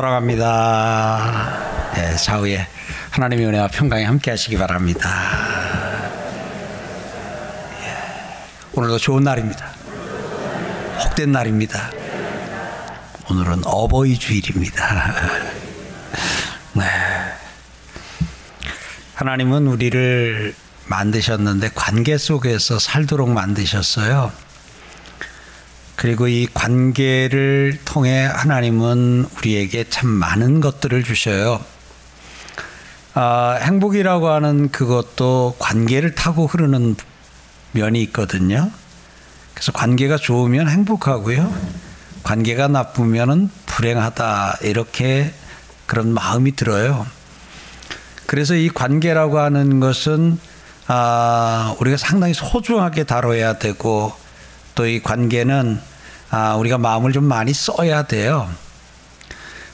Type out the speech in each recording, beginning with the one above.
사랑합니다. 네, 좌우에 하나님의 은혜와 평강이 함께 하시기 바랍니다. 예, 오늘도 좋은 날입니다. 복된 날입니다. 오늘은 어버이 주일입니다. 네. 하나님은 우리를 만드셨는데 관계 속에서 살도록 만드셨어요. 그리고 이 관계를 통해 하나님은 우리에게 참 많은 것들을 주셔요. 아, 행복이라고 하는 그것도 관계를 타고 흐르는 면이 있거든요. 그래서 관계가 좋으면 행복하고요. 관계가 나쁘면은 불행하다. 이렇게 그런 마음이 들어요. 그래서 이 관계라고 하는 것은 아, 우리가 상당히 소중하게 다뤄야 되고 또 이 관계는 아, 우리가 마음을 좀 많이 써야 돼요.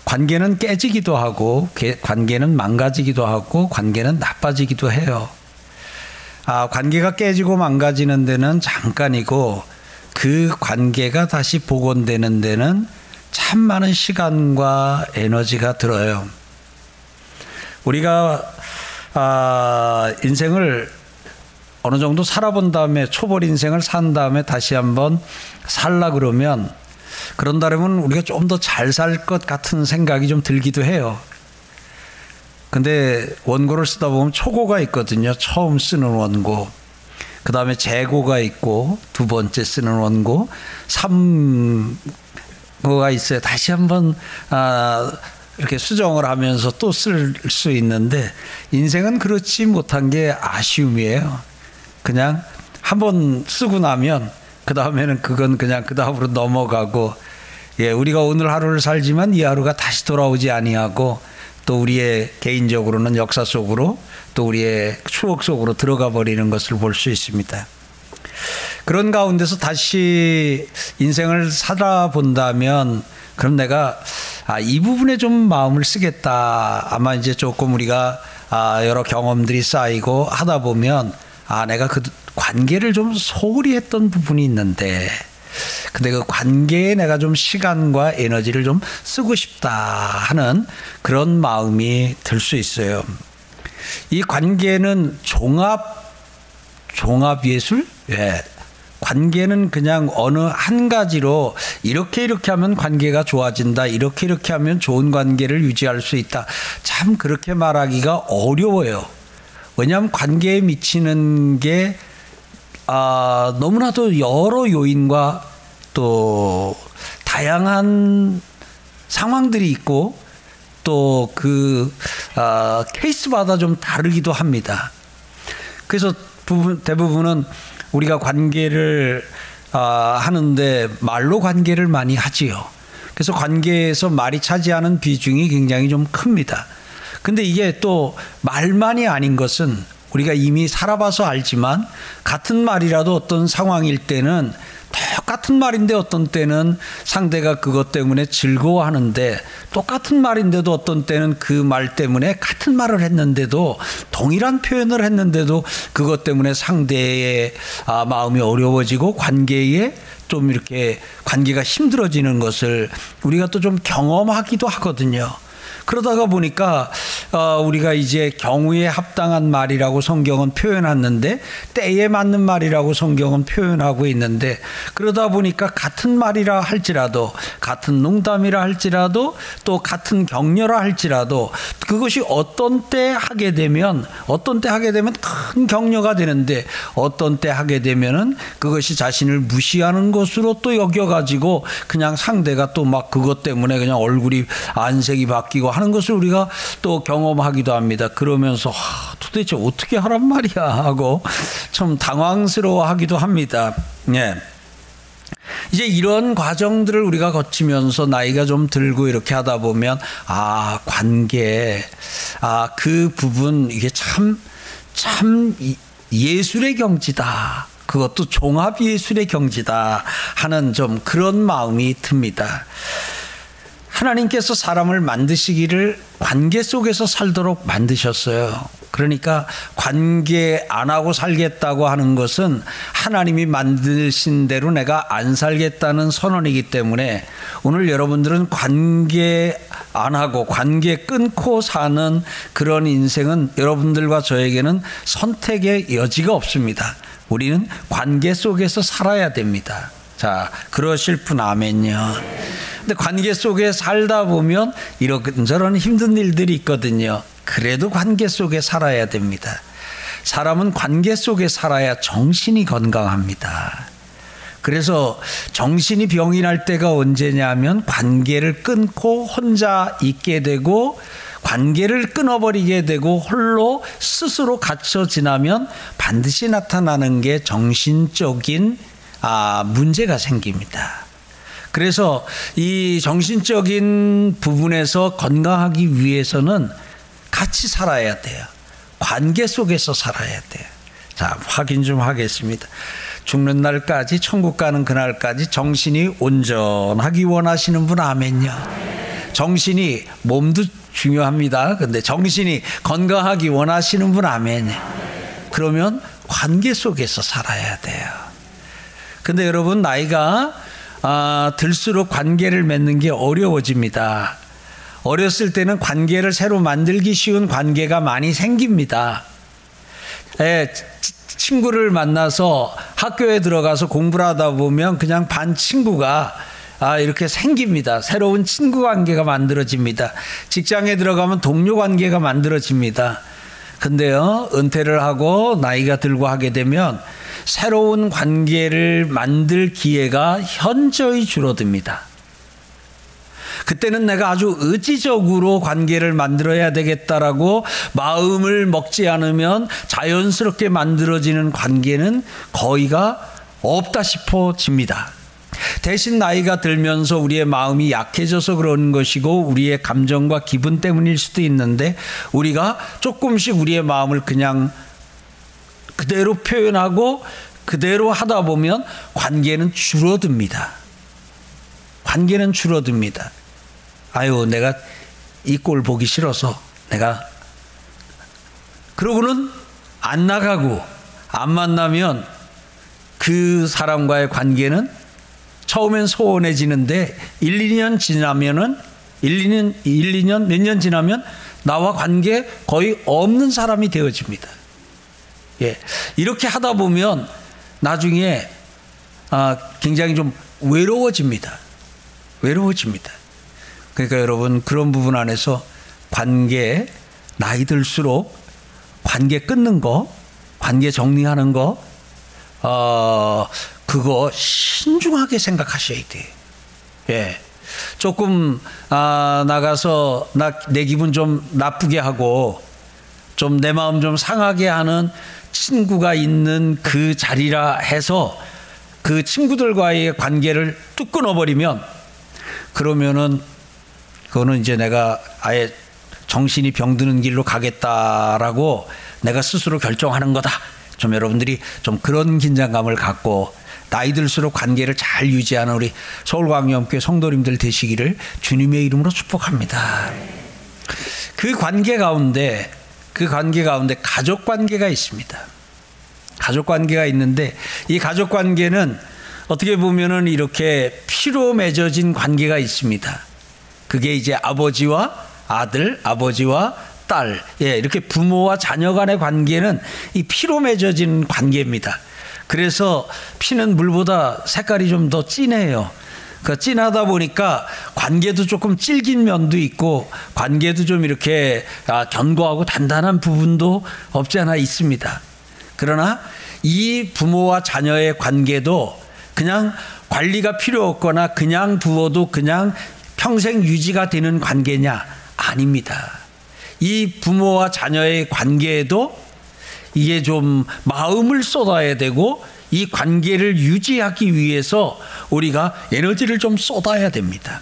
관계는 깨지기도 하고, 관계는 망가지기도 하고, 관계는 나빠지기도 해요. 아, 관계가 깨지고 망가지는 데는 잠깐이고, 그 관계가 다시 복원되는 데는 참 많은 시간과 에너지가 들어요. 우리가, 아, 인생을 어느 정도 살아본 다음에 초벌 인생을 산 다음에 다시 한번 살라 그러면 그런다면 우리가 좀 더 잘 살 것 같은 생각이 좀 들기도 해요. 근데 원고를 쓰다 보면 초고가 있거든요. 처음 쓰는 원고. 그 다음에 재고가 있고, 두 번째 쓰는 원고, 삼고가 있어요. 다시 한번, 아, 이렇게 수정을 하면서 또 쓸 수 있는데, 인생은 그렇지 못한 게 아쉬움이에요. 그냥 한 번 쓰고 나면 그 다음에는 그건 그냥 그 다음으로 넘어가고 예 우리가 오늘 하루를 살지만 이 하루가 다시 돌아오지 아니하고 또 우리의 개인적으로는 역사 속으로 또 우리의 추억 속으로 들어가 버리는 것을 볼 수 있습니다. 그런 가운데서 다시 인생을 살아본다면 그럼 내가 아, 이 부분에 좀 마음을 쓰겠다. 아마 이제 조금 우리가 아, 여러 경험들이 쌓이고 하다 보면 아, 내가 그 관계를 좀 소홀히 했던 부분이 있는데, 근데 그 관계에 내가 좀 시간과 에너지를 좀 쓰고 싶다 하는 그런 마음이 들 수 있어요. 이 관계는 종합, 종합예술? 예. 관계는 그냥 어느 한 가지로 이렇게 이렇게 하면 관계가 좋아진다. 이렇게 이렇게 하면 좋은 관계를 유지할 수 있다. 참 그렇게 말하기가 어려워요. 왜냐하면 관계에 미치는 게 아, 너무나도 여러 요인과 또 다양한 상황들이 있고 또그 아, 케이스마다 좀 다르기도 합니다. 그래서 부분, 대부분은 우리가 관계를 아, 하는데 말로 관계를 많이 하지요. 그래서 관계에서 말이 차지하는 비중이 굉장히 좀 큽니다. 근데 이게 또 말만이 아닌 것은 우리가 이미 살아봐서 알지만 같은 말이라도 어떤 상황일 때는 똑같은 말인데 어떤 때는 상대가 그것 때문에 즐거워하는데 똑같은 말인데도 어떤 때는 그 말 때문에 같은 말을 했는데도 동일한 표현을 했는데도 그것 때문에 상대의 아, 마음이 어려워지고 관계에 좀 이렇게 관계가 힘들어지는 것을 우리가 또 좀 경험하기도 하거든요. 그러다가 보니까 어, 우리가 이제 경우에 합당한 말이라고 성경은 표현했는데 때에 맞는 말이라고 성경은 표현하고 있는데 그러다 보니까 같은 말이라 할지라도 같은 농담이라 할지라도 또 같은 격려라 할지라도 그것이 어떤 때 하게 되면 어떤 때 하게 되면 큰 격려가 되는데 어떤 때 하게 되면은 그것이 자신을 무시하는 것으로 또 여겨가지고 그냥 상대가 또 막 그것 때문에 그냥 얼굴이 안색이 바뀌고 하는 것을 우리가 또 경험하기도 합니다. 그러면서 아, 도대체 어떻게 하란 말이야 하고 좀 당황스러워하기도 합니다. 예. 이제 이런 과정들을 우리가 거치면서 나이가 좀 들고 이렇게 하다 보면 아 관계 아 그 부분 이게 참 참 예술의 경지다. 그것도 종합 예술의 경지다 하는 좀 그런 마음이 듭니다. 하나님께서 사람을 만드시기를 관계 속에서 살도록 만드셨어요. 그러니까 관계 안 하고 살겠다고 하는 것은 하나님이 만드신 대로 내가 안 살겠다는 선언이기 때문에 오늘 여러분들은 관계 안 하고 관계 끊고 사는 그런 인생은 여러분들과 저에게는 선택의 여지가 없습니다. 우리는 관계 속에서 살아야 됩니다. 자, 그러실 분 아멘요. 근데 관계 속에 살다 보면 이런저런 힘든 일들이 있거든요. 그래도 관계 속에 살아야 됩니다. 사람은 관계 속에 살아야 정신이 건강합니다. 그래서 정신이 병이 날 때가 언제냐면 관계를 끊고 혼자 있게 되고 관계를 끊어버리게 되고 홀로 스스로 갇혀 지나면 반드시 나타나는 게 정신적인 아, 문제가 생깁니다. 그래서 이 정신적인 부분에서 건강하기 위해서는 같이 살아야 돼요. 관계 속에서 살아야 돼요. 자, 확인 좀 하겠습니다. 죽는 날까지 천국 가는 그날까지 정신이 온전하기 원하시는 분 아멘요. 정신이 몸도 중요합니다. 근데 정신이 건강하기 원하시는 분 아멘. 그러면 관계 속에서 살아야 돼요. 근데 여러분 나이가 아, 들수록 관계를 맺는 게 어려워집니다. 어렸을 때는 관계를 새로 만들기 쉬운 관계가 많이 생깁니다. 예, 친구를 만나서 학교에 들어가서 공부를 하다 보면 그냥 반 친구가 아, 이렇게 생깁니다. 새로운 친구 관계가 만들어집니다. 직장에 들어가면 동료 관계가 만들어집니다. 근데요, 은퇴를 하고 나이가 들고 하게 되면 새로운 관계를 만들 기회가 현저히 줄어듭니다. 그때는 내가 아주 의지적으로 관계를 만들어야 되겠다라고 마음을 먹지 않으면 자연스럽게 만들어지는 관계는 거의가 없다 싶어집니다. 대신 나이가 들면서 우리의 마음이 약해져서 그러는 것이고 우리의 감정과 기분 때문일 수도 있는데 우리가 조금씩 우리의 마음을 그냥 그대로 표현하고 그대로 하다 보면 관계는 줄어듭니다. 관계는 줄어듭니다. 아유, 내가 이 꼴 보기 싫어서 내가 그러고는 안 나가고 안 만나면 그 사람과의 관계는 처음엔 소원해지는데 1, 2년 지나면은 1, 2년 1, 2년 몇 년 지나면 나와 관계 거의 없는 사람이 되어집니다. 예. 이렇게 하다 보면 나중에 아, 굉장히 좀 외로워집니다. 외로워집니다. 그러니까 여러분 그런 부분 안에서 관계 나이 들수록 관계 끊는 거, 관계 정리하는 거, 어, 그거 신중하게 생각하셔야 돼. 예. 조금, 아, 나가서 나, 내 기분 좀 나쁘게 하고 좀 내 마음 좀 상하게 하는 친구가 있는 그 자리라 해서 그 친구들과의 관계를 뚝 끊어버리면 그러면은 그거는 이제 내가 아예 정신이 병드는 길로 가겠다라고 내가 스스로 결정하는 거다. 좀 여러분들이 좀 그런 긴장감을 갖고 나이 들수록 관계를 잘 유지하는 우리 서울광염교회 성도님들 되시기를 주님의 이름으로 축복합니다. 그 관계 가운데 그 관계 가운데 가족 관계가 있습니다. 가족 관계가 있는데 이 가족 관계는 어떻게 보면은 이렇게 피로 맺어진 관계가 있습니다. 그게 이제 아버지와 아들, 아버지와 딸, 예, 이렇게 부모와 자녀 간의 관계는 이 피로 맺어진 관계입니다. 그래서 피는 물보다 색깔이 좀 더 진해요. 그 진하다 보니까 관계도 조금 질긴 면도 있고 관계도 좀 이렇게 아, 견고하고 단단한 부분도 없지 않아 있습니다. 그러나 이 부모와 자녀의 관계도 그냥 관리가 필요 없거나 그냥 두어도 그냥 평생 유지가 되는 관계냐? 아닙니다. 이 부모와 자녀의 관계에도 이게 좀 마음을 쏟아야 되고 이 관계를 유지하기 위해서 우리가 에너지를 좀 쏟아야 됩니다.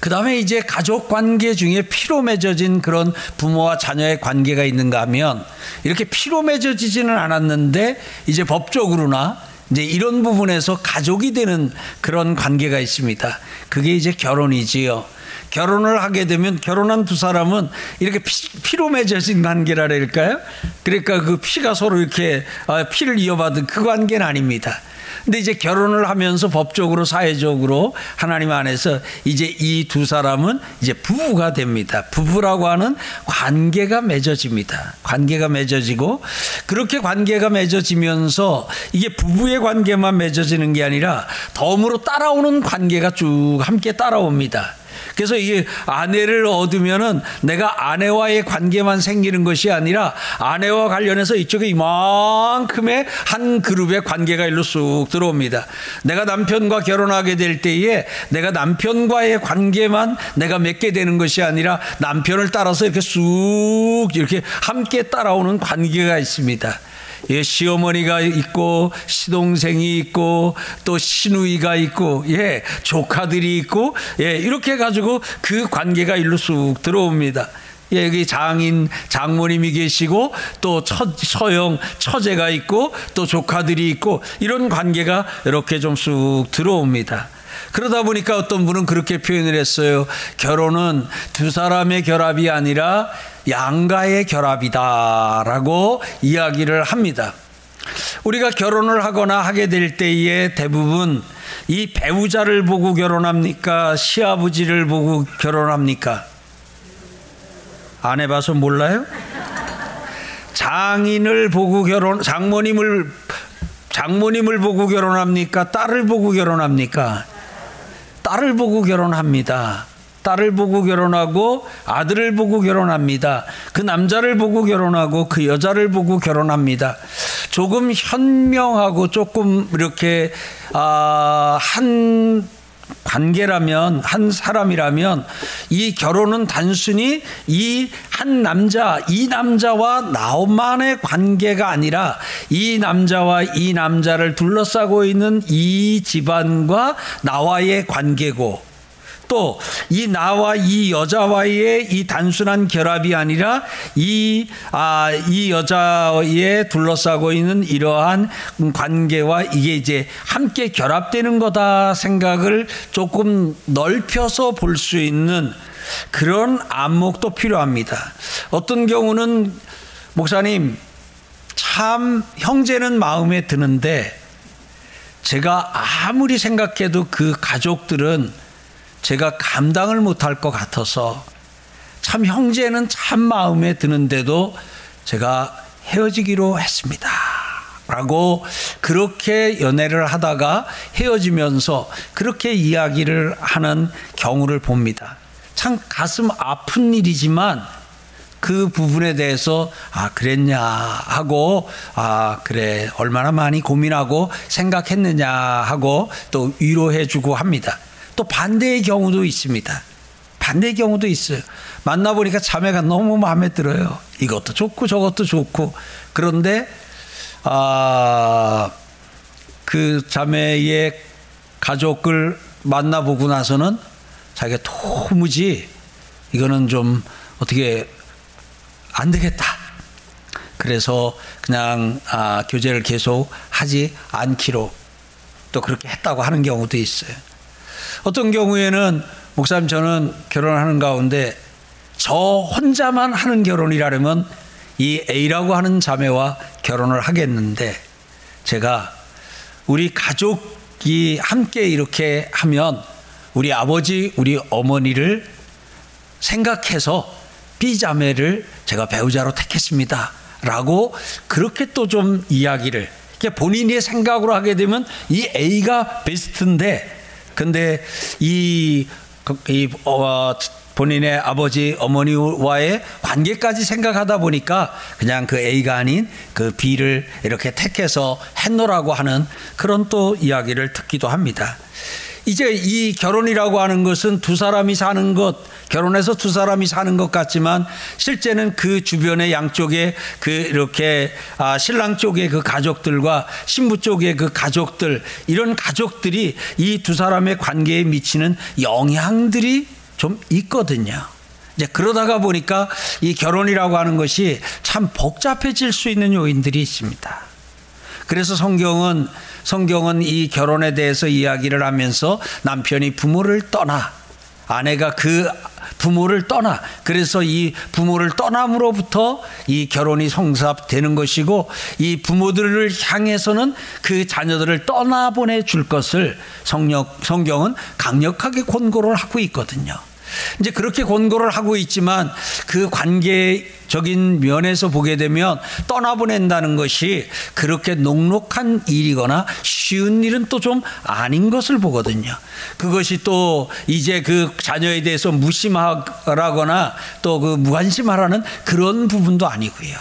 그 다음에 이제 가족 관계 중에 피로 맺어진 그런 부모와 자녀의 관계가 있는가 하면 이렇게 피로 맺어지지는 않았는데 이제 법적으로나 이제 이런 부분에서 가족이 되는 그런 관계가 있습니다. 그게 이제 결혼이지요. 결혼을 하게 되면 결혼한 두 사람은 이렇게 피, 로 맺어진 관계라 할까요? 그러니까 그 피가 서로 이렇게 아, 피를 이어받은 그 관계는 아닙니다. 근데 이제 결혼을 하면서 법적으로 사회적으로 하나님 안에서 이제 이 두 사람은 이제 부부가 됩니다. 부부라고 하는 관계가 맺어집니다. 관계가 맺어지고 그렇게 관계가 맺어지면서 이게 부부의 관계만 맺어지는 게 아니라 덤으로 따라오는 관계가 쭉 함께 따라옵니다. 그래서 이게 아내를 얻으면은 내가 아내와의 관계만 생기는 것이 아니라 아내와 관련해서 이쪽에 이만큼의 한 그룹의 관계가 일로 쑥 들어옵니다. 내가 남편과 결혼하게 될 때에 내가 남편과의 관계만 내가 맺게 되는 것이 아니라 남편을 따라서 이렇게 쑥 이렇게 함께 따라오는 관계가 있습니다. 예, 시어머니가 있고 시동생이 있고 또 시누이가 있고 예, 조카들이 있고 예, 이렇게 해 가지고 그 관계가 일로 쑥 들어옵니다. 예, 여기 장인 장모님이 계시고 또 처, 처형 처제가 있고 또 조카들이 있고 이런 관계가 이렇게 좀 쑥 들어옵니다. 그러다 보니까 어떤 분은 그렇게 표현을 했어요. 결혼은 두 사람의 결합이 아니라 양가의 결합이다라고 이야기를 합니다. 우리가 결혼을 하거나 하게 될 때에 대부분 이 배우자를 보고 결혼합니까? 시아버지를 보고 결혼합니까? 안 해봐서 몰라요? 장인을 보고 결혼, 장모님을, 장모님을 보고 결혼합니까? 딸을 보고 결혼합니까? 딸을 보고 결혼합니다. 딸을 보고 결혼하고 아들을 보고 결혼합니다. 그 남자를 보고 결혼하고 그 여자를 보고 결혼합니다. 조금 현명하고 조금 이렇게 아 한 관계라면 한 사람이라면 이 결혼은 단순히 이 한 남자 이 남자와 나만의 관계가 아니라 이 남자와 이 남자를 둘러싸고 있는 이 집안과 나와의 관계고 또 이 나와 이 여자와의 이 단순한 결합이 아니라 이, 아, 이 여자에 둘러싸고 있는 이러한 관계와 이게 이제 함께 결합되는 거다 생각을 조금 넓혀서 볼 수 있는 그런 안목도 필요합니다. 어떤 경우는 목사님, 참 형제는 마음에 드는데 제가 아무리 생각해도 그 가족들은 제가 감당을 못할 것 같아서 참 형제는 참 마음에 드는데도 제가 헤어지기로 했습니다. 라고 그렇게 연애를 하다가 헤어지면서 그렇게 이야기를 하는 경우를 봅니다. 참 가슴 아픈 일이지만 그 부분에 대해서 아 그랬냐 하고 아 그래 얼마나 많이 고민하고 생각했느냐 하고 또 위로해 주고 합니다. 또 반대의 경우도 있습니다. 반대의 경우도 있어요. 만나보니까 자매가 너무 마음에 들어요. 이것도 좋고 저것도 좋고. 그런데, 아, 그 자매의 가족을 만나보고 나서는 자기가 도무지 이거는 좀 어떻게 안 되겠다. 그래서 그냥 아, 교제를 계속 하지 않기로 또 그렇게 했다고 하는 경우도 있어요. 어떤 경우에는 목사님 저는 결혼하는 가운데 저 혼자만 하는 결혼이라면 이 A라고 하는 자매와 결혼을 하겠는데 제가 우리 가족이 함께 이렇게 하면 우리 아버지, 우리 어머니를 생각해서 B 자매를 제가 배우자로 택했습니다. 라고 그렇게 또 좀 이야기를 본인의 생각으로 하게 되면 이 A가 베스트인데 근데 이, 그, 이 어, 본인의 아버지 어머니와의 관계까지 생각하다 보니까 그냥 그 A가 아닌 그 B를 이렇게 택해서 했노라고 하는 그런 또 이야기를 듣기도 합니다. 이제 이 결혼이라고 하는 것은 두 사람이 사는 것, 결혼해서 두 사람이 사는 것 같지만 실제는 그 주변의 양쪽에 그 이렇게 아 신랑 쪽의 그 가족들과 신부 쪽의 그 가족들 이런 가족들이 이 두 사람의 관계에 미치는 영향들이 좀 있거든요. 이제 그러다가 보니까 이 결혼이라고 하는 것이 참 복잡해질 수 있는 요인들이 있습니다. 그래서 성경은 성경은 이 결혼에 대해서 이야기를 하면서 남편이 부모를 떠나 아내가 그 부모를 떠나 그래서 이 부모를 떠남으로부터 이 결혼이 성사되는 것이고 이 부모들을 향해서는 그 자녀들을 떠나보내 줄 것을 성력, 성경은 강력하게 권고를 하고 있거든요. 이제 그렇게 권고를 하고 있지만 그 관계적인 면에서 보게 되면 떠나보낸다는 것이 그렇게 녹록한 일이거나 쉬운 일은 또 좀 아닌 것을 보거든요. 그것이 또 이제 그 자녀에 대해서 무심하거나 또 그 무관심하라는 그런 부분도 아니고요.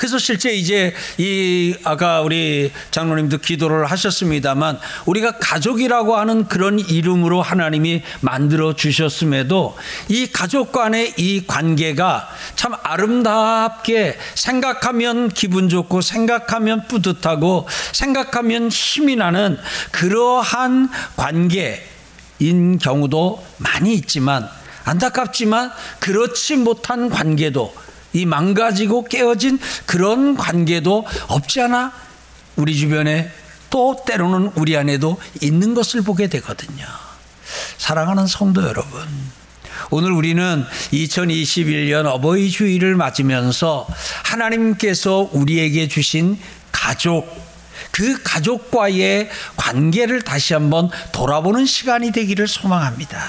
그래서 실제 이제 이 아까 우리 장로님도 기도를 하셨습니다만 우리가 가족이라고 하는 그런 이름으로 하나님이 만들어 주셨음에도 이 가족 간의 이 관계가 참 아름답게 생각하면 기분 좋고 생각하면 뿌듯하고 생각하면 힘이 나는 그러한 관계인 경우도 많이 있지만 안타깝지만 그렇지 못한 관계도 이 망가지고 깨어진 그런 관계도 없지 않아 우리 주변에 또 때로는 우리 안에도 있는 것을 보게 되거든요. 사랑하는 성도 여러분. 오늘 우리는 2021년 어버이 주일을 맞으면서 하나님께서 우리에게 주신 가족, 그 가족과의 관계를 다시 한번 돌아보는 시간이 되기를 소망합니다.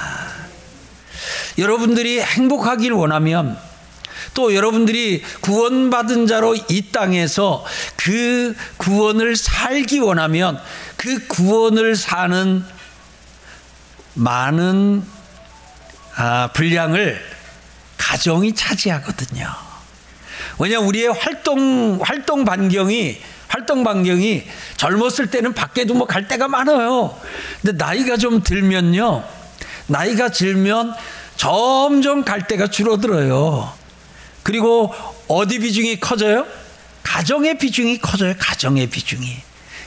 여러분들이 행복하길 원하면 또 여러분들이 구원받은 자로 이 땅에서 그 구원을 살기 원하면 그 구원을 사는 많은 아, 분량을 가정이 차지하거든요. 왜냐 우리의 활동 활동 반경이 활동 반경이 젊었을 때는 밖에도 뭐 갈 데가 많아요. 근데 나이가 좀 들면요. 나이가 들면 점점 갈 데가 줄어들어요. 그리고 어디 비중이 커져요? 가정의 비중이 커져요. 가정의 비중이.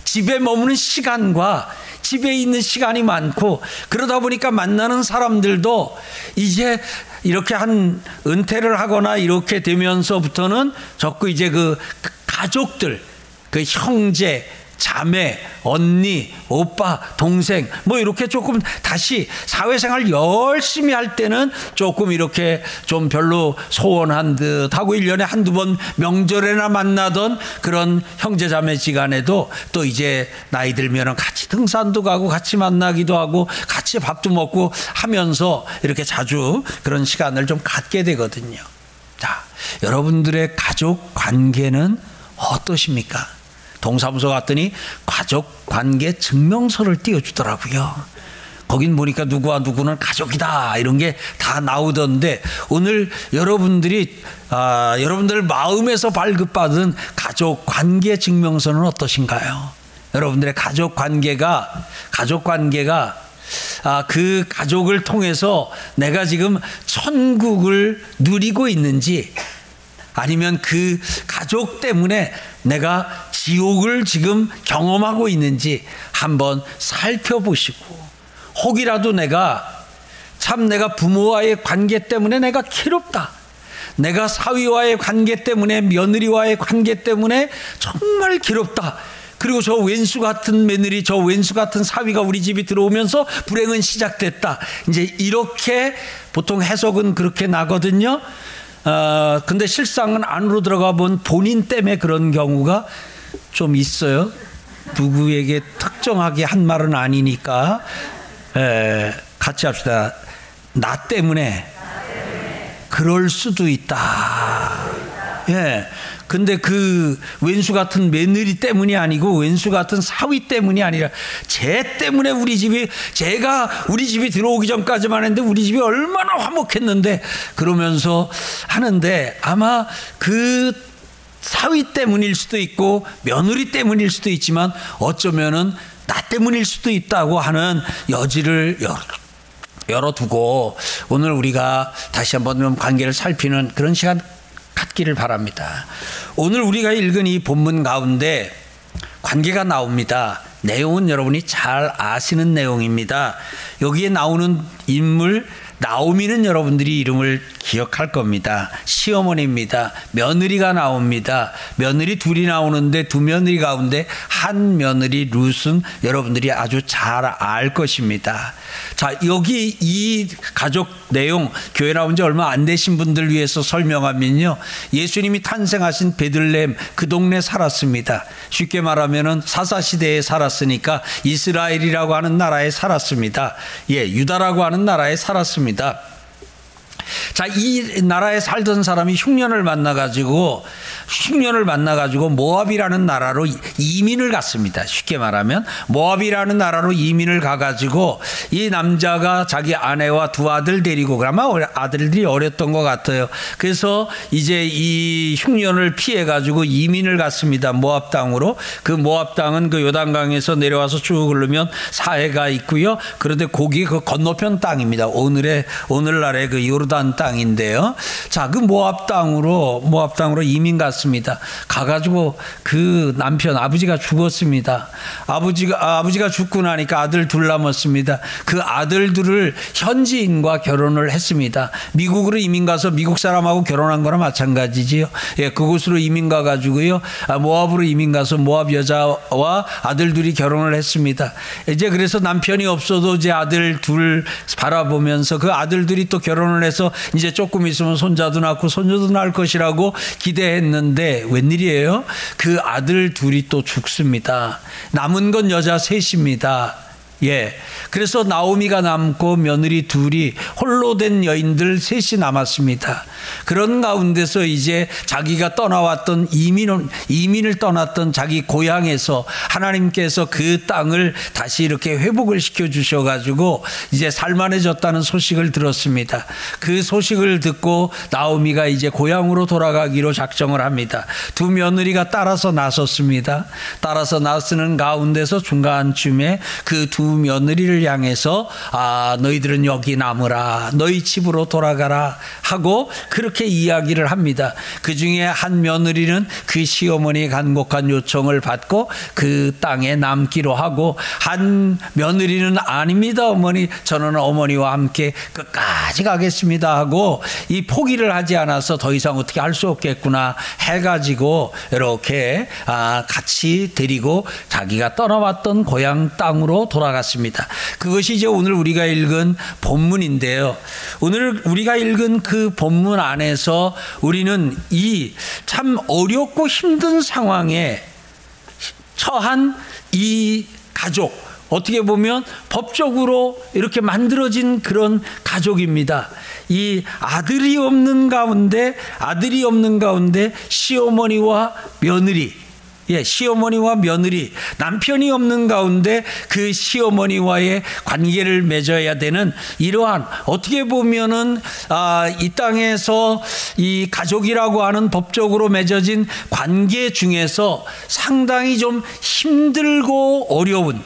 집에 머무는 시간과 집에 있는 시간이 많고 그러다 보니까 만나는 사람들도 이제 이렇게 한 은퇴를 하거나 이렇게 되면서부터는 자꾸 이제 그 가족들 그 형제 자매, 언니, 오빠, 동생, 뭐 이렇게 조금 다시 사회생활 열심히 할 때는 조금 이렇게 좀 별로 소원한 듯 하고 1년에 한두 번 명절에나 만나던 그런 형제 자매 지간에도 또 이제 나이 들면은 같이 등산도 가고 같이 만나기도 하고 같이 밥도 먹고 하면서 이렇게 자주 그런 시간을 좀 갖게 되거든요. 자, 여러분들의 가족 관계는 어떠십니까? 동사무소 갔더니 가족 관계 증명서를 띄워주더라고요. 거긴 보니까 누구와 누구는 가족이다 이런 게 다 나오던데 오늘 여러분들이 아, 여러분들 마음에서 발급받은 가족 관계 증명서는 어떠신가요? 여러분들의 가족 관계가 가족 관계가 아, 그 가족을 통해서 내가 지금 천국을 누리고 있는지 아니면 그 가족 때문에 내가 지옥을 지금 경험하고 있는지 한번 살펴보시고 혹이라도 내가 참 내가 부모와의 관계 때문에 내가 괴롭다. 내가 사위와의 관계 때문에 며느리와의 관계 때문에 정말 괴롭다. 그리고 저 왼수 같은 며느리, 저 왼수 같은 사위가 우리 집이 들어오면서 불행은 시작됐다. 이제 이렇게 보통 해석은 그렇게 나거든요. 어, 근데 실상은 안으로 들어가 본 본인 때문에 그런 경우가 좀 있어요. 누구에게 특정하게 한 말은 아니니까 에, 같이 합시다. 나 때문에 그럴 수도 있다. 예. 근데 그 왼수 같은 며느리 때문이 아니고 왼수 같은 사위 때문이 아니라 제 때문에 우리 집이 제가 우리 집이 들어오기 전까지만 했는데 우리 집이 얼마나 화목했는데 그러면서 하는데 아마 그 사위 때문일 수도 있고 며느리 때문일 수도 있지만 어쩌면은 나 때문일 수도 있다고 하는 여지를 열어. 열어두고 오늘 우리가 다시 한번 관계를 살피는 그런 시간 갖기를 바랍니다. 오늘 우리가 읽은 이 본문 가운데 관계가 나옵니다. 내용은 여러분이 잘 아시는 내용입니다. 여기에 나오는 인물 나오미는 여러분들이 이름을 기억할 겁니다. 시어머니입니다. 며느리가 나옵니다. 며느리 둘이 나오는데 두 며느리 가운데 한 며느리 룻은 여러분들이 아주 잘 알 것입니다. 자, 여기 이 가족 내용 교회 나온 지 얼마 안 되신 분들 위해서 설명하면요. 예수님이 탄생하신 베들레헴 그 동네 살았습니다. 쉽게 말하면은 사사 시대에 살았으니까 이스라엘이라고 하는 나라에 살았습니다. 예, 유다라고 하는 나라에 살았습니다. 자, 이 나라에 살던 사람이 흉년을 만나가지고, 흉년을 만나가지고 모압이라는 나라로 이민을 갔습니다. 쉽게 말하면, 모압이라는 나라로 이민을 가가지고, 이 남자가 자기 아내와 두 아들 데리고, 아마 아들들이 어렸던 것 같아요. 그래서 이제 이 흉년을 피해가지고 이민을 갔습니다. 모압 땅으로. 그 모압 땅은 그 요단강에서 내려와서 쭉 흐르면 사해가 있고요. 그런데 거기 그 건너편 땅입니다. 오늘의, 오늘날의 그 요르단 땅. 땅인데요. 자, 그 모압 땅으로 모압 땅으로 이민 갔 습니다. 가가지고 그 남편 아버지가 죽었습니다. 아버지가 아, 아버지가 죽고 나니까 아들 둘 남았습니다. 그 아들들을 현지인과 결혼을 했습니다. 미국으로 이민 가서 미국 사람하고 결혼한 거나 마찬가지지요. 예, 그곳으로 이민 가 가지고요. 아, 모압으로 이민 가서 모압 여자와 아들 둘이 결혼을 했습니다. 이제 그래서 남편이 없어도 이제 아들 둘 바라보면서 그 아들들이 또 결혼을 해서 이제 조금 있으면 손자도 낳고 손녀도 낳을 것이라고 기대했는 데 웬일이에요? 그 아들 둘이 또 죽습니다. 남은 건 여자 셋입니다. 예. 그래서 나오미가 남고 며느리 둘이 홀로 된 여인들 셋이 남았습니다. 그런 가운데서 이제 자기가 떠나왔던 이민을, 이민을 떠났던 자기 고향에서 하나님께서 그 땅을 다시 이렇게 회복을 시켜 주셔가지고 이제 살만해졌다는 소식을 들었습니다. 그 소식을 듣고 나오미가 이제 고향으로 돌아가기로 작정을 합니다. 두 며느리가 따라서 나섰습니다. 따라서 나서는 가운데서 중간쯤에 그두 며느리를 향해서 아 너희들은 여기 남으라 너희 집으로 돌아가라 하고 그렇게 이야기를 합니다. 그 중에 한 며느리는 그 시어머니의 간곡한 요청을 받고 그 땅에 남기로 하고 한 며느리는 아닙니다 어머니 저는 어머니와 함께 끝까지 가겠습니다 하고 이 포기를 하지 않아서 더 이상 어떻게 할 수 없겠구나 해가지고 이렇게 아 같이 데리고 자기가 떠나왔던 고향 땅으로 돌아갔. 같습니다. 그것이 이제 오늘 우리가 읽은 본문인데요. 오늘 우리가 읽은 그 본문 안에서 우리는 이 참 어렵고 힘든 상황에 처한 이 가족, 어떻게 보면 법적으로 이렇게 만들어진 그런 가족입니다. 이 아들이 없는 가운데, 아들이 없는 가운데 시어머니와 며느리, 예, 시어머니와 며느리, 남편이 없는 가운데 그 시어머니와의 관계를 맺어야 되는 이러한 어떻게 보면은 아, 이 땅에서 이 가족이라고 하는 법적으로 맺어진 관계 중에서 상당히 좀 힘들고 어려운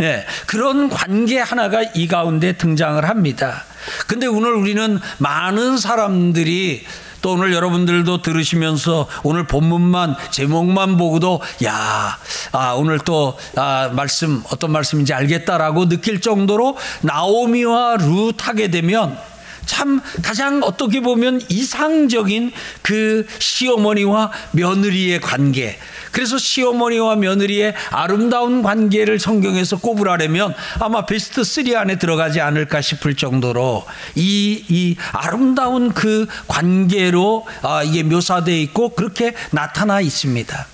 예, 그런 관계 하나가 이 가운데 등장을 합니다. 근데 오늘 우리는 많은 사람들이 또 오늘 여러분들도 들으시면서 오늘 본문만 제목만 보고도 야, 아, 오늘 또 아, 말씀 어떤 말씀인지 알겠다라고 느낄 정도로 나오미와 룻 하게 되면 참 가장 어떻게 보면 이상적인 그 시어머니와 며느리의 관계. 그래서 시어머니와 며느리의 아름다운 관계를 성경에서 꼽으라면 아마 베스트 3 안에 들어가지 않을까 싶을 정도로 이, 이 아름다운 그 관계로 아, 이게 묘사되어 있고 그렇게 나타나 있습니다.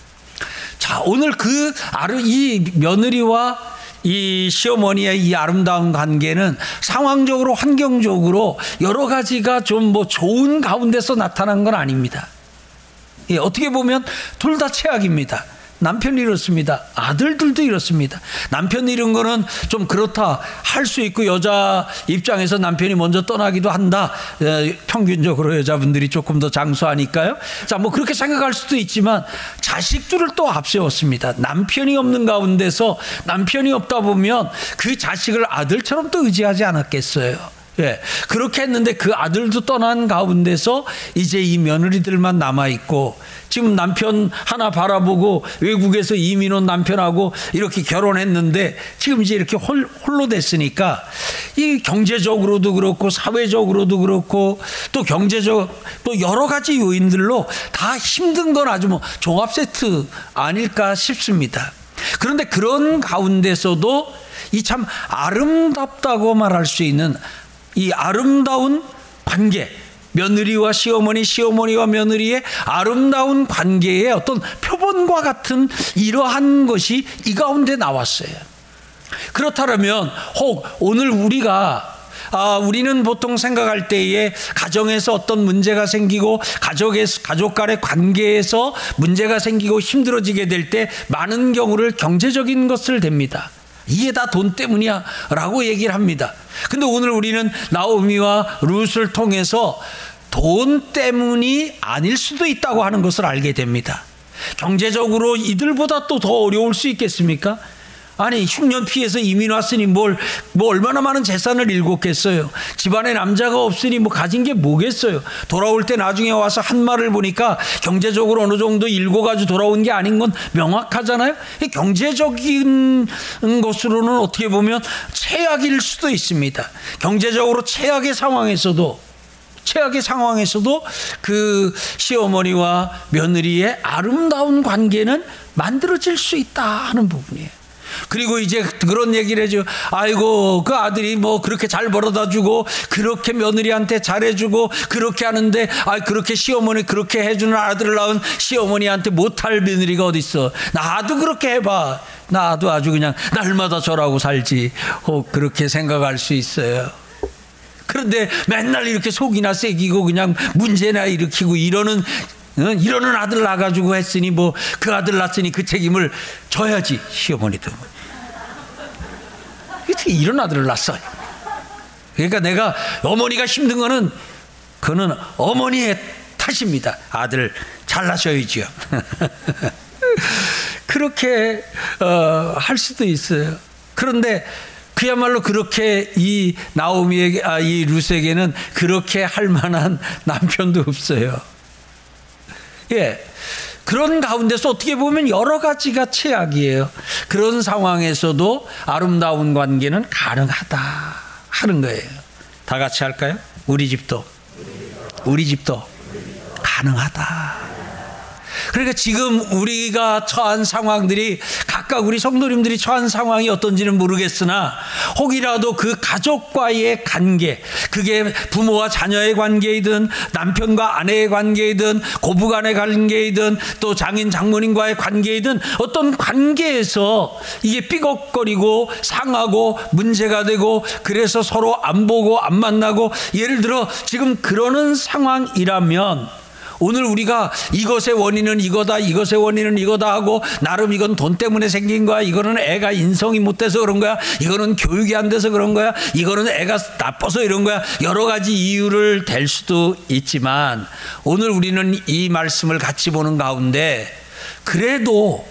자, 오늘 그 아르, 이 며느리와 이 시어머니의 이 아름다운 관계는 상황적으로 환경적으로 여러 가지가 좀 뭐 좋은 가운데서 나타난 건 아닙니다. 예, 어떻게 보면 둘 다 최악입니다. 남편이 이렇습니다. 아들들도 이렇습니다. 남편 이런 거는 좀 그렇다 할 수 있고 여자 입장에서 남편이 먼저 떠나기도 한다. 에, 평균적으로 여자분들이 조금 더 장수하니까요. 자, 뭐 그렇게 생각할 수도 있지만 자식들을 또 앞세웠습니다. 남편이 없는 가운데서 남편이 없다 보면 그 자식을 아들처럼 또 의지하지 않았겠어요. 예. 그렇게 했는데 그 아들도 떠난 가운데서 이제 이 며느리들만 남아 있고 지금 남편 하나 바라보고 외국에서 이민 온 남편하고 이렇게 결혼했는데 지금 이제 이렇게 홀, 홀로 됐으니까 이 경제적으로도 그렇고 사회적으로도 그렇고 또 경제적 또 여러 가지 요인들로 다 힘든 건 아주 뭐 종합 세트 아닐까 싶습니다. 그런데 그런 가운데서도 이 참 아름답다고 말할 수 있는 이 아름다운 관계 며느리와 시어머니, 시어머니와 며느리의 아름다운 관계의 어떤 표본과 같은 이러한 것이 이 가운데 나왔어요. 그렇다면 혹 오늘 우리가 아, 우리는 보통 생각할 때에 가정에서 어떤 문제가 생기고 가족의 가족 간의 관계에서 문제가 생기고 힘들어지게 될 때 많은 경우를 경제적인 것을 댑니다. 이게 다 돈 때문이야 라고 얘기를 합니다. 근데 오늘 우리는 나오미와 룻을 통해서 돈 때문이 아닐 수도 있다고 하는 것을 알게 됩니다. 경제적으로 이들보다 또 더 어려울 수 있겠습니까? 아니 흉년 피해서 이민 왔으니 뭘 뭐 얼마나 많은 재산을 잃었겠어요. 집안에 남자가 없으니 뭐 가진 게 뭐겠어요. 돌아올 때 나중에 와서 한 말을 보니까 경제적으로 어느 정도 읽어가지고 돌아온 게 아닌 건 명확하잖아요. 경제적인 것으로는 어떻게 보면 최악일 수도 있습니다. 경제적으로 최악의 상황에서도 최악의 상황에서도 그 시어머니와 며느리의 아름다운 관계는 만들어질 수 있다 하는 부분이에요. 그리고 이제 그런 얘기를 해줘. 아이고, 그 아들이 뭐 그렇게 잘 벌어다 주고, 그렇게 며느리한테 잘해주고, 그렇게 하는데, 아, 그렇게 시어머니 그렇게 해주는 아들을 낳은 시어머니한테 못할 며느리가 어딨어. 나도 그렇게 해봐. 나도 아주 그냥 날마다 저라고 살지. 혹 그렇게 생각할 수 있어요. 그런데 맨날 이렇게 속이나 새기고 그냥 문제나 일으키고 이러는 이러는 아들 낳아가지고 했으니 뭐 그 아들 낳았으니 그 책임을 져야지 시어머니도 어떻게 이런 아들을 낳았어? 그러니까 내가 어머니가 힘든 거는 그는 어머니의 탓입니다. 아들 잘나셔야지요. 그렇게 어, 할 수도 있어요. 그런데 그야말로 그렇게 이 나오미에게 아, 이 루스에게는 그렇게 할 만한 남편도 없어요. 예. 그런 가운데서 어떻게 보면 여러 가지가 최악이에요. 그런 상황에서도 아름다운 관계는 가능하다 하는 거예요. 다 같이 할까요? 우리 집도 우리 집도 가능하다. 그러니까 지금 우리가 처한 상황들이 각각 우리 성도님들이 처한 상황이 어떤지는 모르겠으나 혹이라도 그 가족과의 관계, 그게 부모와 자녀의 관계이든 남편과 아내의 관계이든 고부간의 관계이든 또 장인 장모님과의 관계이든 어떤 관계에서 이게 삐걱거리고 상하고 문제가 되고 그래서 서로 안 보고 안 만나고 예를 들어 지금 그러는 상황이라면 오늘 우리가 이것의 원인은 이거다, 이것의 원인은 이거다 하고 나름 이건 돈 때문에 생긴 거야. 이거는 애가 인성이 못 돼서 그런 거야. 이거는 교육이 안 돼서 그런 거야. 이거는 애가 나빠서 이런 거야. 여러 가지 이유를 댈 수도 있지만 오늘 우리는 이 말씀을 같이 보는 가운데 그래도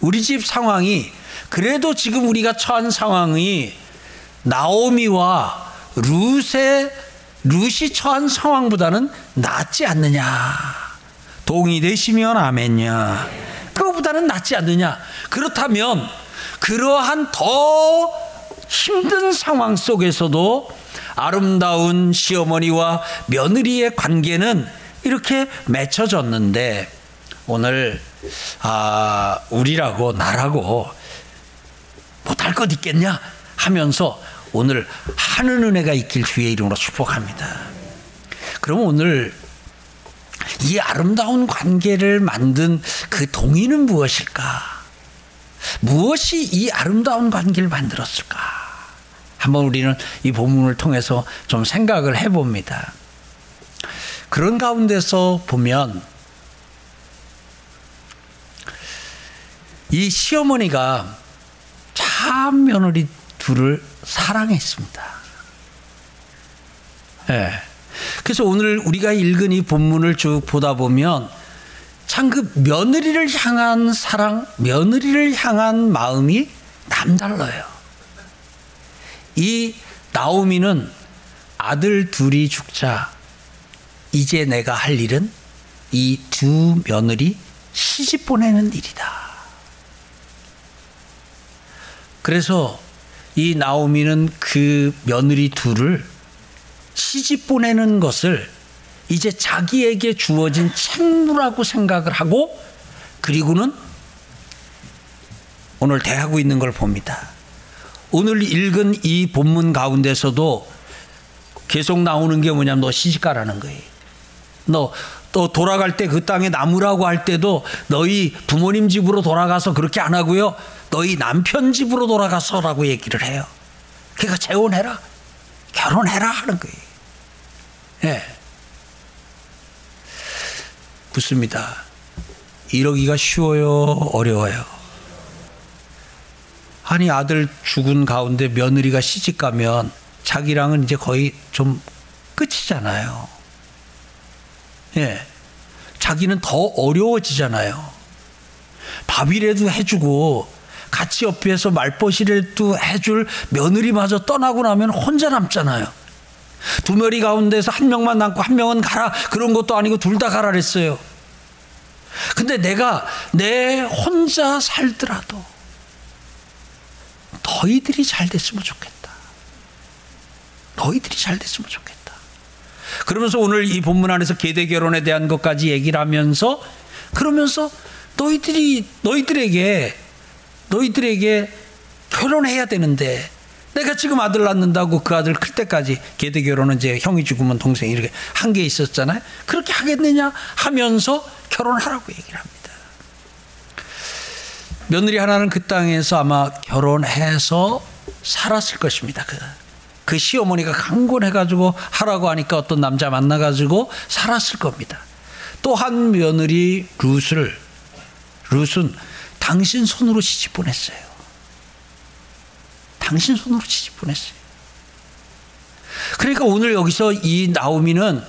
우리 집 상황이 그래도 지금 우리가 처한 상황이 나오미와 룻의 루시 처한 상황보다는 낫지 않느냐. 동의되시면 아멘냐. 그거보다는 낫지 않느냐. 그렇다면 그러한 더 힘든 상황 속에서도 아름다운 시어머니와 며느리의 관계는 이렇게 맺혀졌는데 오늘 아 우리라고 나라고 못할 것 있겠냐 하면서 오늘 하는 은혜가 있길 주의 이름으로 축복합니다. 그럼 오늘 이 아름다운 관계를 만든 그 동의는 무엇일까? 무엇이 이 아름다운 관계를 만들었을까? 한번 우리는 이 본문을 통해서 좀 생각을 해봅니다. 그런 가운데서 보면 이 시어머니가 참 며느리 둘을 사랑했습니다. 예. 그래서 오늘 우리가 읽은 이 본문을 쭉 보다 보면 참 그 며느리를 향한 사랑, 며느리를 향한 마음이 남달라요. 이 나오미는 아들 둘이 죽자 이제 내가 할 일은 이 두 며느리 시집 보내는 일이다. 그래서 이 나오미는 그 며느리 둘을 시집 보내는 것을 이제 자기에게 주어진 책무라고 생각을 하고 그리고는 오늘 대하고 있는 걸 봅니다. 오늘 읽은 이 본문 가운데서도 계속 나오는 게 뭐냐면 너 시집 가라는 거예요. 너 또 돌아갈 때 그 땅에 남으라고 할 때도 너희 부모님 집으로 돌아가서 그렇게 안 하고요. 너희 남편 집으로 돌아가서라고 얘기를 해요. 그러니까 재혼해라. 결혼해라 하는 거예요. 예. 묻습니다. 이러기가 쉬워요? 어려워요? 아니, 아들 죽은 가운데 며느리가 시집 가면 자기랑은 이제 거의 좀 끝이잖아요. 예. 자기는 더 어려워지잖아요. 밥이라도 해주고 같이 옆에서 말벗이라도 해줄 며느리마저 떠나고 나면 혼자 남잖아요. 두 며리 가운데서 한 명만 남고 한 명은 가라 그런 것도 아니고 둘 다 가라 그랬어요. 근데 내가 내 혼자 살더라도 너희들이 잘 됐으면 좋겠다. 너희들이 잘 됐으면 좋겠다. 그러면서 오늘 이 본문 안에서 계대 결혼에 대한 것까지 얘기를 하면서 그러면서 너희들이 너희들에게 너희들에게 결혼해야 되는데 내가 지금 아들 낳는다고 그 아들 클 때까지 계대 결혼은 이제 형이 죽으면 동생이 이렇게 한 게 있었잖아요. 그렇게 하겠느냐 하면서 결혼하라고 얘기를 합니다. 며느리 하나는 그 땅에서 아마 결혼해서 살았을 것입니다. 그, 그 시어머니가 강권해가지고 하라고 하니까 어떤 남자 만나가지고 살았을 겁니다. 또한 며느리 룻을, 룻은 당신 손으로 시집 보냈어요. 당신 손으로 시집 보냈어요. 그러니까 오늘 여기서 이 나오미는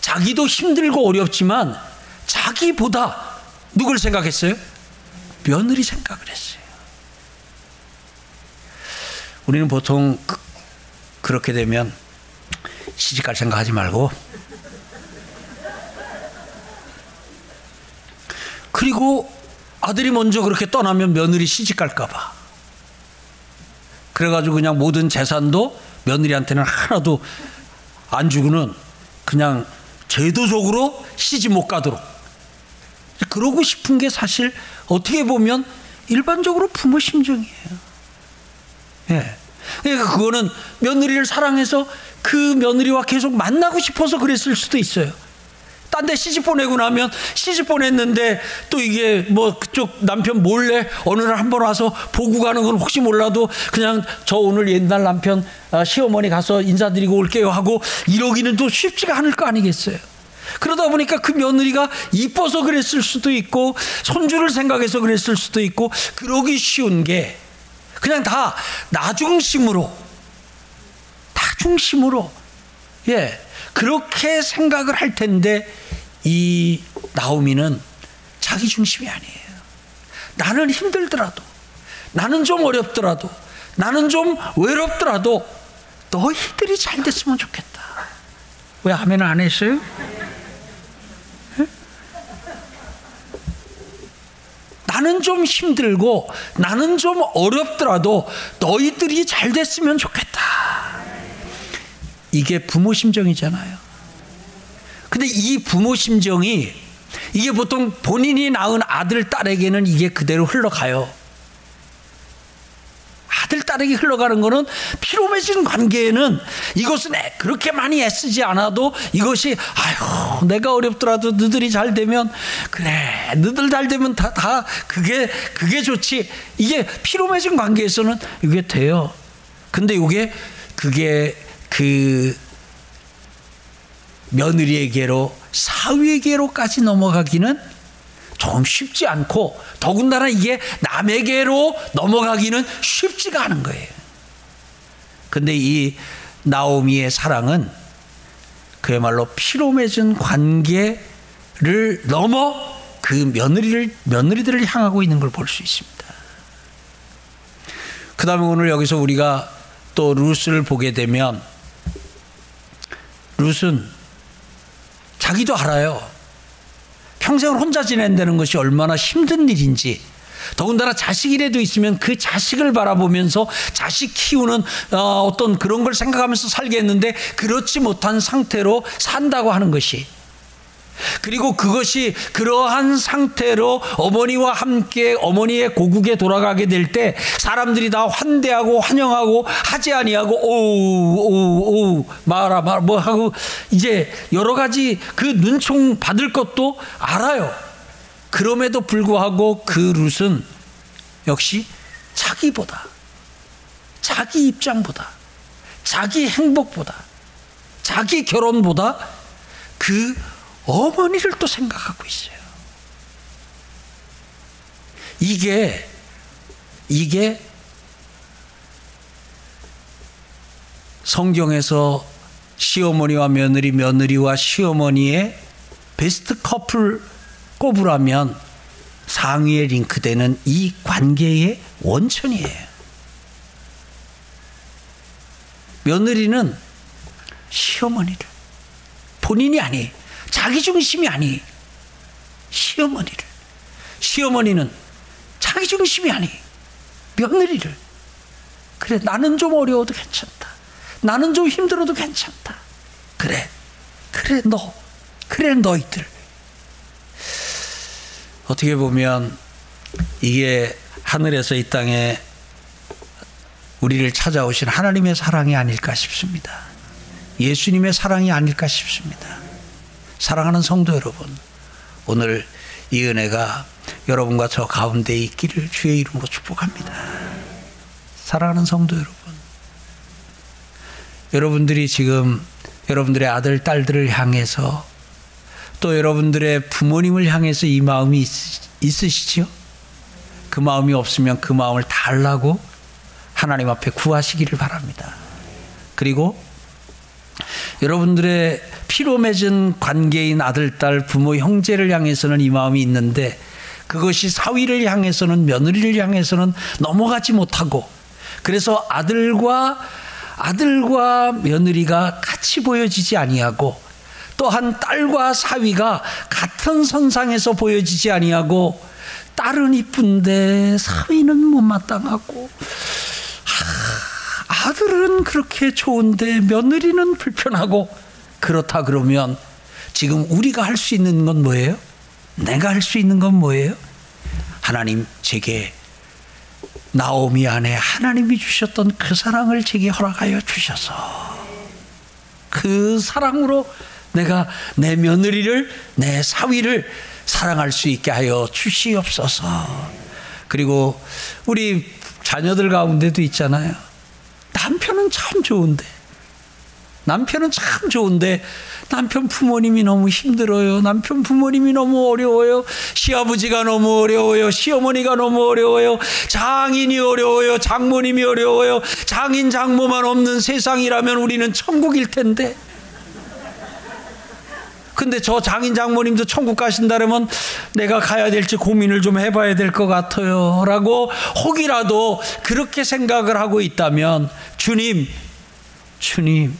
자기도 힘들고 어렵지만 자기보다 누굴 생각했어요? 며느리 생각을 했어요. 우리는 보통 그, 렇게 되면 시집갈 생각하지 말고 그리고 아들이 먼저 그렇게 떠나면 며느리 시집 갈까봐. 그래가지고 그냥 모든 재산도 며느리한테는 하나도 안 주고는 그냥 제도적으로 시집 못 가도록. 그러고 싶은 게 사실 어떻게 보면 일반적으로 부모 심정이에요. 예. 그러니까 그거는 며느리를 사랑해서 그 며느리와 계속 만나고 싶어서 그랬을 수도 있어요. 딴 데 시집 보내고 나면 시집 보냈는데 또 이게 뭐 그쪽 남편 몰래 어느 날 한 번 와서 보고 가는 건 혹시 몰라도 그냥 저 오늘 옛날 남편 아, 시어머니 가서 인사드리고 올게요 하고 이러기는 또 쉽지가 않을 거 아니겠어요. 그러다 보니까 그 며느리가 이뻐서 그랬을 수도 있고 손주를 생각해서 그랬을 수도 있고 그러기 쉬운 게 그냥 다 나중심으로 나중심으로 예 그렇게 생각을 할 텐데 이 나오미는 자기 중심이 아니에요. 나는 힘들더라도 나는 좀 어렵더라도 나는 좀 외롭더라도 너희들이 잘 됐으면 좋겠다. 왜 아멘 안 했어요? 나는 좀 힘들고 나는 좀 어렵더라도 너희들이 잘 됐으면 좋겠다. 이게 부모 심정이잖아요. 근데 이 부모 심정이 이게 보통 본인이 낳은 아들, 딸에게는 이게 그대로 흘러가요. 아들, 딸에게 흘러가는 거는 피로 맺은 관계에는 이것은 그렇게 많이 애쓰지 않아도 이것이, 아유, 내가 어렵더라도 너들이 잘 되면, 그래, 너들 잘 되면 다, 다, 그게, 그게 좋지. 이게 피로 맺은 관계에서는 이게 돼요. 근데 이게, 그게 그 며느리에게로 사위에게로까지 넘어가기는 좀 쉽지 않고 더군다나 이게 남에게로 넘어가기는 쉽지가 않은 거예요. 근데 이 나오미의 사랑은 그야말로 피로 맺은 관계를 넘어 그 며느리를 며느리들을 향하고 있는 걸 볼 수 있습니다. 그다음에 오늘 여기서 우리가 또 루스를 보게 되면 룻은 자기도 알아요. 평생을 혼자 지낸다는 것이 얼마나 힘든 일인지 더군다나 자식이라도 있으면 그 자식을 바라보면서 자식 키우는 어, 어떤 그런 걸 생각하면서 살겠는데 그렇지 못한 상태로 산다고 하는 것이 그리고 그것이 그러한 상태로 어머니와 함께 어머니의 고국에 돌아가게 될 때 사람들이 다 환대하고 환영하고 하지 아니하고 오오오 말아 말 뭐 하고 이제 여러 가지 그 눈총 받을 것도 알아요. 그럼에도 불구하고 그 룻은 역시 자기보다 자기 입장보다 자기 행복보다 자기 결혼보다 그 어머니를 또 생각하고 있어요. 이게 이게 성경에서 시어머니와 며느리, 며느리와 시어머니의 베스트 커플 꼽으라면 상위에 링크되는 이 관계의 원천이에요. 며느리는 시어머니를 본인이 아니 자기 중심이 아니. 시어머니를. 시어머니는 자기 중심이 아니. 며느리를. 그래 나는 좀 어려워도 괜찮다. 나는 좀 힘들어도 괜찮다. 그래. 그래 너. 그래 너희들. 어떻게 보면 이게 하늘에서 이 땅에 우리를 찾아오신 하나님의 사랑이 아닐까 싶습니다. 예수님의 사랑이 아닐까 싶습니다. 사랑하는 성도 여러분, 오늘 이 은혜가 여러분과 저 가운데 있기를 주의 이름으로 축복합니다. 사랑하는 성도 여러분, 여러분들이 지금 여러분들의 아들, 딸들을 향해서 또 여러분들의 부모님을 향해서 이 마음이 있, 으시죠 그 마음이 없으면 그 마음을 달라고 하나님 앞에 구하시기를 바랍니다. 그리고 여러분들의 피로 맺은 관계인 아들, 딸, 부모, 형제를 향해서는 이 마음이 있는데 그것이 사위를 향해서는 며느리를 향해서는 넘어가지 못하고 그래서 아들과 아들과 며느리가 같이 보여지지 아니하고 또한 딸과 사위가 같은 선상에서 보여지지 아니하고 딸은 이쁜데 사위는 못마땅하고 아들은 그렇게 좋은데 며느리는 불편하고 그렇다 그러면 지금 우리가 할 수 있는 건 뭐예요? 내가 할 수 있는 건 뭐예요? 하나님 제게 나오미 안에 하나님이 주셨던 그 사랑을 제게 허락하여 주셔서 그 사랑으로 내가 내 며느리를 내 사위를 사랑할 수 있게 하여 주시옵소서. 그리고 우리 자녀들 가운데도 있잖아요. 남편은 참 좋은데 남편은 참 좋은데 남편 부모님이 너무 힘들어요. 남편 부모님이 너무 어려워요. 시아버지가 너무 어려워요. 시어머니가 너무 어려워요. 장인이 어려워요. 장모님이 어려워요. 장인 장모만 없는 세상이라면 우리는 천국일 텐데. 근데 저 장인 장모님도 천국 가신다면 내가 가야 될지 고민을 좀 해봐야 될 것 같아요. 라고 혹이라도 그렇게 생각을 하고 있다면 주님, 주님,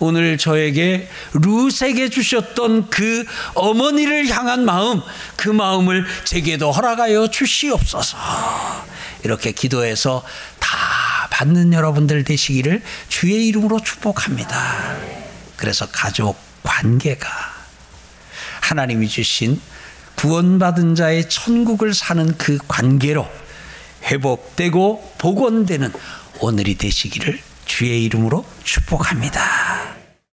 오늘 저에게 루세게 주셨던 그 어머니를 향한 마음, 그 마음을 제게도 허락하여 주시옵소서. 이렇게 기도해서 다 받는 여러분들 되시기를 주의 이름으로 축복합니다. 그래서 가족 관계가 하나님이 주신 구원받은 자의 천국을 사는 그 관계로 회복되고 복원되는 오늘이 되시기를 주의 이름으로 축복합니다.